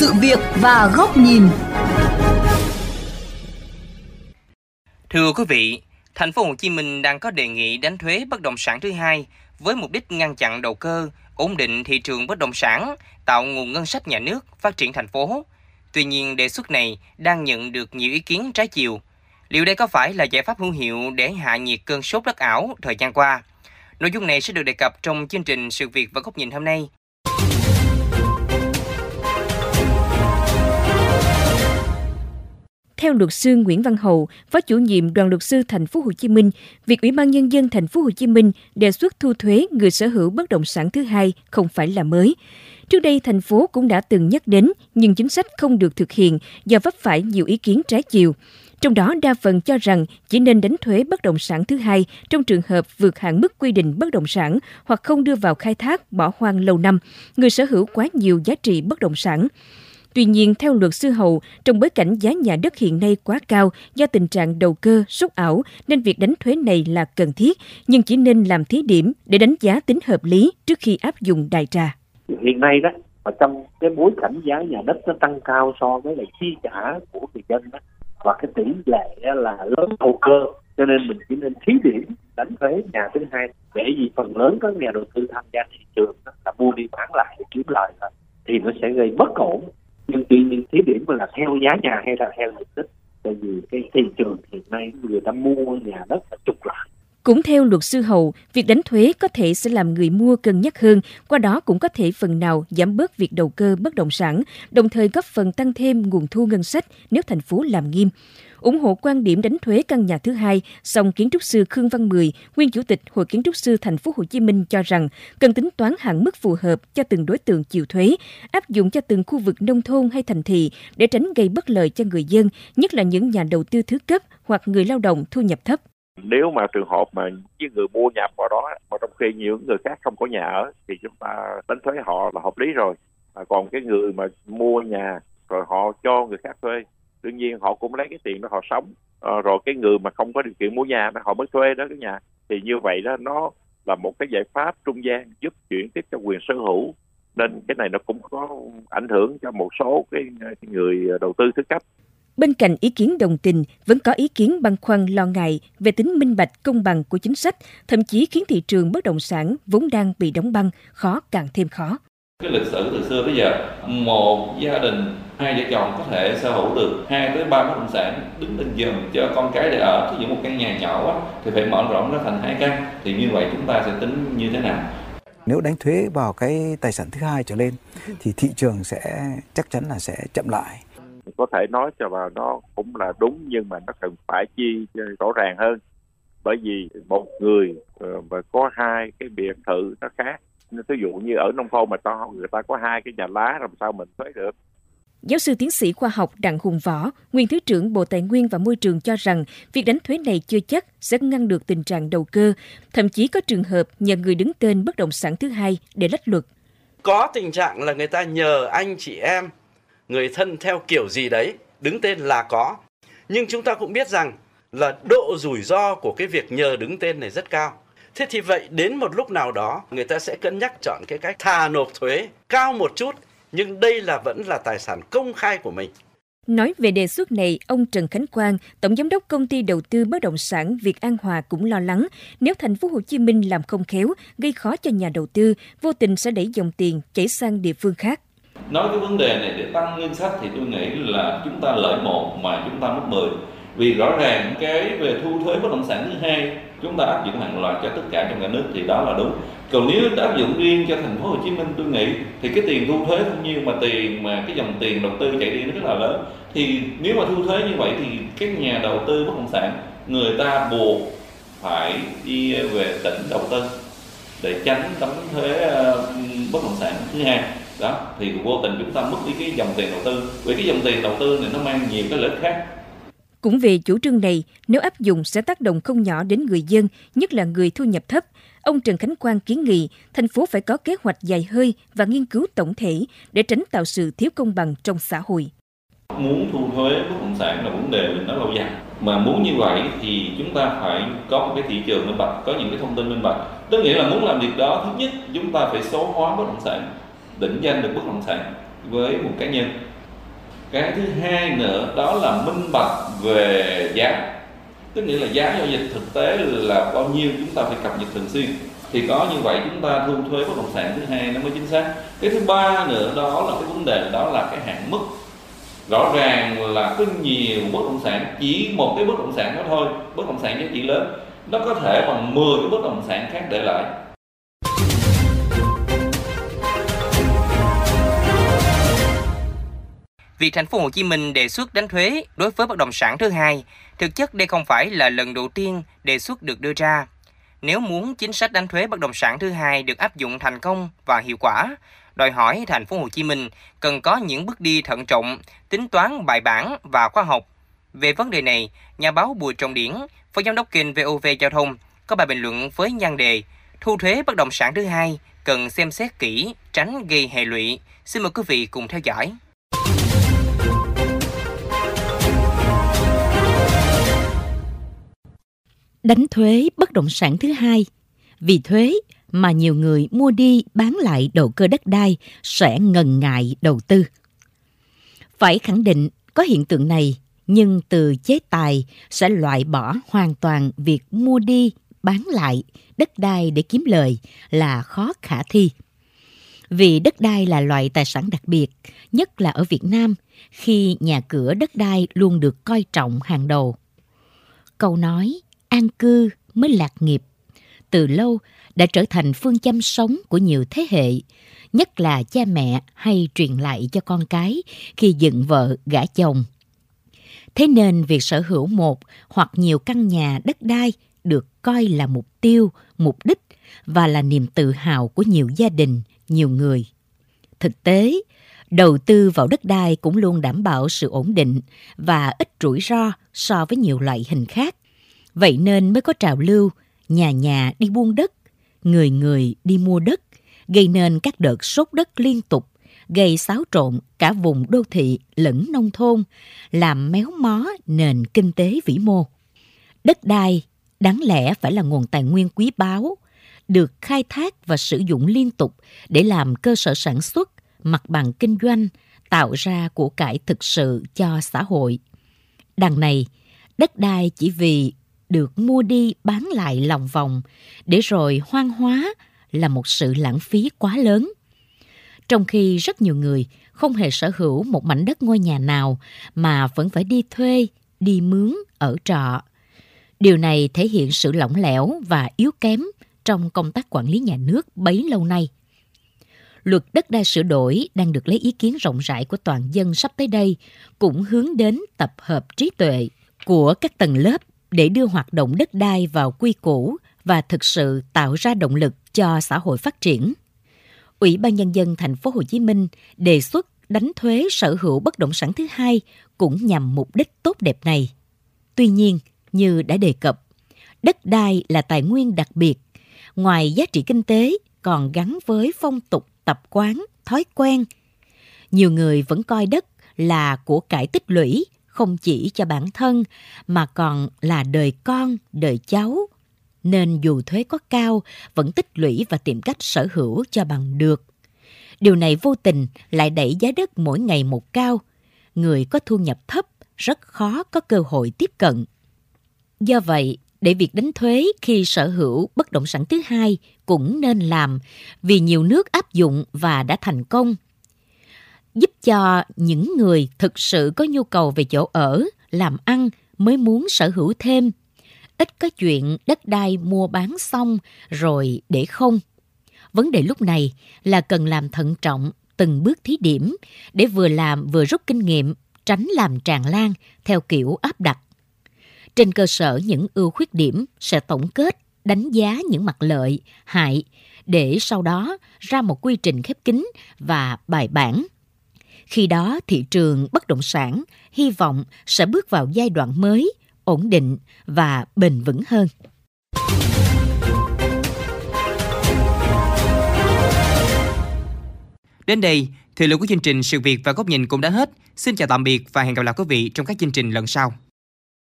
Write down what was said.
sự việc và góc nhìn. Thưa quý vị, thành phố Hồ Chí Minh đang có đề nghị đánh thuế bất động sản thứ hai với mục đích ngăn chặn đầu cơ, ổn định thị trường bất động sản, tạo nguồn ngân sách nhà nước phát triển thành phố. Tuy nhiên, đề xuất này đang nhận được nhiều ý kiến trái chiều. Liệu đây có phải là giải pháp hữu hiệu để hạ nhiệt cơn sốt đất ảo thời gian qua? Nội dung này sẽ được đề cập trong chương trình Sự việc và góc nhìn hôm nay. Theo luật sư Nguyễn Văn Hậu, Phó chủ nhiệm đoàn luật sư thành phố Hồ Chí Minh, việc Ủy ban nhân dân thành phố Hồ Chí Minh đề xuất thu thuế người sở hữu bất động sản thứ hai không phải là mới. Trước đây thành phố cũng đã từng nhắc đến nhưng chính sách không được thực hiện do vấp phải nhiều ý kiến trái chiều. Trong đó đa phần cho rằng chỉ nên đánh thuế bất động sản thứ hai trong trường hợp vượt hạn mức quy định bất động sản hoặc không đưa vào khai thác bỏ hoang lâu năm, người sở hữu quá nhiều giá trị bất động sản. Tuy nhiên, theo luật sư Hậu, trong bối cảnh giá nhà đất hiện nay quá cao do tình trạng đầu cơ, sốt ảo, nên việc đánh thuế này là cần thiết, nhưng chỉ nên làm thí điểm để đánh giá tính hợp lý trước khi áp dụng đại trà. Hiện nay đó, ở trong cái bối cảnh giá nhà đất nó tăng cao so với lại chi trả của người dân đó, và cái tỷ lệ là lớn đầu cơ cho nên mình chỉ nên thí điểm đánh thuế nhà thứ hai để vì phần lớn các nhà đầu tư tham gia thị trường đó, là mua đi bán lại để kiếm lời thôi thì nó sẽ gây bất ổn thí điểm là theo giá nhà hay là theo diện tích tại vì cái thị trường hiện nay người ta mua nhà đất là trục lại cũng theo luật sư Hậu, việc đánh thuế có thể sẽ làm người mua cân nhắc hơn, qua đó cũng có thể phần nào giảm bớt việc đầu cơ bất động sản, đồng thời góp phần tăng thêm nguồn thu ngân sách nếu thành phố làm nghiêm. Ủng hộ quan điểm đánh thuế căn nhà thứ hai, song kiến trúc sư Khương Văn Mười, nguyên chủ tịch Hội Kiến trúc sư Thành phố Hồ Chí Minh cho rằng cần tính toán hạn mức phù hợp cho từng đối tượng chịu thuế, áp dụng cho từng khu vực nông thôn hay thành thị để tránh gây bất lợi cho người dân, nhất là những nhà đầu tư thứ cấp hoặc người lao động thu nhập thấp nếu mà trường hợp mà những người mua nhà vào đó mà trong khi nhiều người khác không có nhà ở thì chúng ta đánh thuế họ là hợp lý rồi. À, còn cái người mà mua nhà rồi họ cho người khác thuê đương nhiên họ cũng lấy cái tiền đó họ sống. À, rồi cái người mà không có điều kiện mua nhà họ mới thuê đó cái nhà. Thì như vậy đó nó là một cái giải pháp trung gian giúp chuyển tiếp cho quyền sở hữu. Nên cái này nó cũng có ảnh hưởng cho một số cái, cái người đầu tư thứ cấp. Bên cạnh ý kiến đồng tình, vẫn có ý kiến băn khoăn lo ngại về tính minh bạch công bằng của chính sách, thậm chí khiến thị trường bất động sản vốn đang bị đóng băng khó càng thêm khó. Cái lịch sử từ xưa tới giờ, một gia đình hai vợ chồng có thể sở hữu được hai tới ba bất động sản đứng lên giường cho con cái để ở. Ví dụ một căn nhà nhỏ quá thì phải mở rộng nó thành hai căn. Thì như vậy chúng ta sẽ tính như thế nào? Nếu đánh thuế vào cái tài sản thứ hai trở lên thì thị trường sẽ chắc chắn là sẽ chậm lại có thể nói cho vào nó cũng là đúng nhưng mà nó cần phải chi rõ ràng hơn bởi vì một người ờ, mà có hai cái biệt thự nó khác ví dụ như ở nông thôn mà to người ta có hai cái nhà lá làm sao mình thuế được Giáo sư tiến sĩ khoa học Đặng Hùng Võ, nguyên Thứ trưởng Bộ Tài nguyên và Môi trường cho rằng việc đánh thuế này chưa chắc sẽ ngăn được tình trạng đầu cơ, thậm chí có trường hợp nhờ người đứng tên bất động sản thứ hai để lách luật. Có tình trạng là người ta nhờ anh chị em, người thân theo kiểu gì đấy, đứng tên là có. Nhưng chúng ta cũng biết rằng là độ rủi ro của cái việc nhờ đứng tên này rất cao. Thế thì vậy đến một lúc nào đó người ta sẽ cân nhắc chọn cái cách thà nộp thuế cao một chút nhưng đây là vẫn là tài sản công khai của mình. Nói về đề xuất này, ông Trần Khánh Quang, tổng giám đốc công ty đầu tư bất động sản Việt An Hòa cũng lo lắng nếu thành phố Hồ Chí Minh làm không khéo, gây khó cho nhà đầu tư, vô tình sẽ đẩy dòng tiền chảy sang địa phương khác. Nói cái vấn đề này để tăng ngân sách thì tôi nghĩ là chúng ta lợi một mà chúng ta mất mười. Vì rõ ràng cái về thu thuế bất động sản thứ hai, chúng ta áp dụng hàng loạt cho tất cả trong cả nước thì đó là đúng. Còn nếu áp dụng riêng cho thành phố Hồ Chí Minh, tôi nghĩ thì cái tiền thu thuế không nhiêu mà tiền mà cái dòng tiền đầu tư chạy đi nó rất là lớn. Thì nếu mà thu thuế như vậy thì các nhà đầu tư bất động sản, người ta buộc phải đi về tỉnh đầu tư để tránh đóng thuế ờ, bất động sản thứ hai đó thì vô tình chúng ta mất đi cái dòng tiền đầu tư vì cái dòng tiền đầu tư này nó mang nhiều cái lợi ích khác cũng về chủ trương này, nếu áp dụng sẽ tác động không nhỏ đến người dân, nhất là người thu nhập thấp. Ông Trần Khánh Quang kiến nghị thành phố phải có kế hoạch dài hơi và nghiên cứu tổng thể để tránh tạo sự thiếu công bằng trong xã hội. Muốn thu thuế bất động sản là vấn đề mình nó lâu dài. Mà muốn như vậy thì chúng ta phải có một cái thị trường minh bạch, có những cái thông tin minh bạch. Tức nghĩa là muốn làm việc đó, thứ nhất chúng ta phải số hóa bất động sản, định danh được bất động sản với một cá nhân. Cái thứ hai nữa, đó là minh bạch về giá. Tức nghĩa là giá giao dịch thực tế là bao nhiêu chúng ta phải cập nhật thường xuyên. Thì có như vậy chúng ta thu thuế bất động sản thứ hai nó mới chính xác. Cái thứ ba nữa, đó là cái vấn đề, đó là cái hạn mức. Rõ ràng là có nhiều bất động sản, chỉ một cái bất động sản đó thôi. Bất động sản giá trị lớn, nó có thể bằng 10 cái bất động sản khác để lại. Việc thành phố Hồ Chí Minh đề xuất đánh thuế đối với bất động sản thứ hai, thực chất đây không phải là lần đầu tiên đề xuất được đưa ra. Nếu muốn chính sách đánh thuế bất động sản thứ hai được áp dụng thành công và hiệu quả, đòi hỏi thành phố Hồ Chí Minh cần có những bước đi thận trọng, tính toán bài bản và khoa học. Về vấn đề này, nhà báo Bùi Trọng Điển, phó giám đốc kênh VOV Giao thông, có bài bình luận với nhan đề Thu thuế bất động sản thứ hai cần xem xét kỹ, tránh gây hệ lụy. Xin mời quý vị cùng theo dõi. Đánh thuế bất động sản thứ hai. Vì thuế mà nhiều người mua đi bán lại đầu cơ đất đai sẽ ngần ngại đầu tư. Phải khẳng định có hiện tượng này, nhưng từ chế tài sẽ loại bỏ hoàn toàn việc mua đi bán lại đất đai để kiếm lời là khó khả thi. Vì đất đai là loại tài sản đặc biệt, nhất là ở Việt Nam, khi nhà cửa đất đai luôn được coi trọng hàng đầu. Câu nói an cư mới lạc nghiệp từ lâu đã trở thành phương châm sống của nhiều thế hệ, nhất là cha mẹ hay truyền lại cho con cái khi dựng vợ gả chồng. Thế nên việc sở hữu một hoặc nhiều căn nhà đất đai được coi là mục tiêu, mục đích và là niềm tự hào của nhiều gia đình, nhiều người. Thực tế, đầu tư vào đất đai cũng luôn đảm bảo sự ổn định và ít rủi ro so với nhiều loại hình khác. Vậy nên mới có trào lưu nhà nhà đi buôn đất, người người đi mua đất, gây nên các đợt sốt đất liên tục, gây xáo trộn cả vùng đô thị lẫn nông thôn, làm méo mó nền kinh tế vĩ mô. Đất đai đáng lẽ phải là nguồn tài nguyên quý báu, được khai thác và sử dụng liên tục để làm cơ sở sản xuất, mặt bằng kinh doanh, tạo ra của cải thực sự cho xã hội. Đằng này, đất đai chỉ vì được mua đi bán lại lòng vòng để rồi hoang hóa là một sự lãng phí quá lớn. Trong khi rất nhiều người không hề sở hữu một mảnh đất ngôi nhà nào mà vẫn phải đi thuê, đi mướn, ở trọ. Điều này thể hiện sự lỏng lẻo và yếu kém trong công tác quản lý nhà nước bấy lâu nay. Luật đất đai sửa đổi đang được lấy ý kiến rộng rãi của toàn dân sắp tới đây cũng hướng đến tập hợp trí tuệ của các tầng lớp để đưa hoạt động đất đai vào quy củ và thực sự tạo ra động lực cho xã hội phát triển. Ủy ban nhân dân thành phố Hồ Chí Minh đề xuất đánh thuế sở hữu bất động sản thứ hai cũng nhằm mục đích tốt đẹp này. Tuy nhiên, như đã đề cập, đất đai là tài nguyên đặc biệt, ngoài giá trị kinh tế còn gắn với phong tục, tập quán, thói quen. Nhiều người vẫn coi đất là của cải tích lũy không chỉ cho bản thân mà còn là đời con, đời cháu. Nên dù thuế có cao, vẫn tích lũy và tìm cách sở hữu cho bằng được. Điều này vô tình lại đẩy giá đất mỗi ngày một cao. Người có thu nhập thấp rất khó có cơ hội tiếp cận. Do vậy, để việc đánh thuế khi sở hữu bất động sản thứ hai cũng nên làm vì nhiều nước áp dụng và đã thành công giúp cho những người thực sự có nhu cầu về chỗ ở, làm ăn mới muốn sở hữu thêm. Ít có chuyện đất đai mua bán xong rồi để không. Vấn đề lúc này là cần làm thận trọng từng bước thí điểm để vừa làm vừa rút kinh nghiệm, tránh làm tràn lan theo kiểu áp đặt. Trên cơ sở những ưu khuyết điểm sẽ tổng kết, đánh giá những mặt lợi, hại để sau đó ra một quy trình khép kín và bài bản khi đó thị trường bất động sản hy vọng sẽ bước vào giai đoạn mới, ổn định và bền vững hơn. Đến đây, thời lượng của chương trình Sự việc và góc nhìn cũng đã hết. Xin chào tạm biệt và hẹn gặp lại quý vị trong các chương trình lần sau.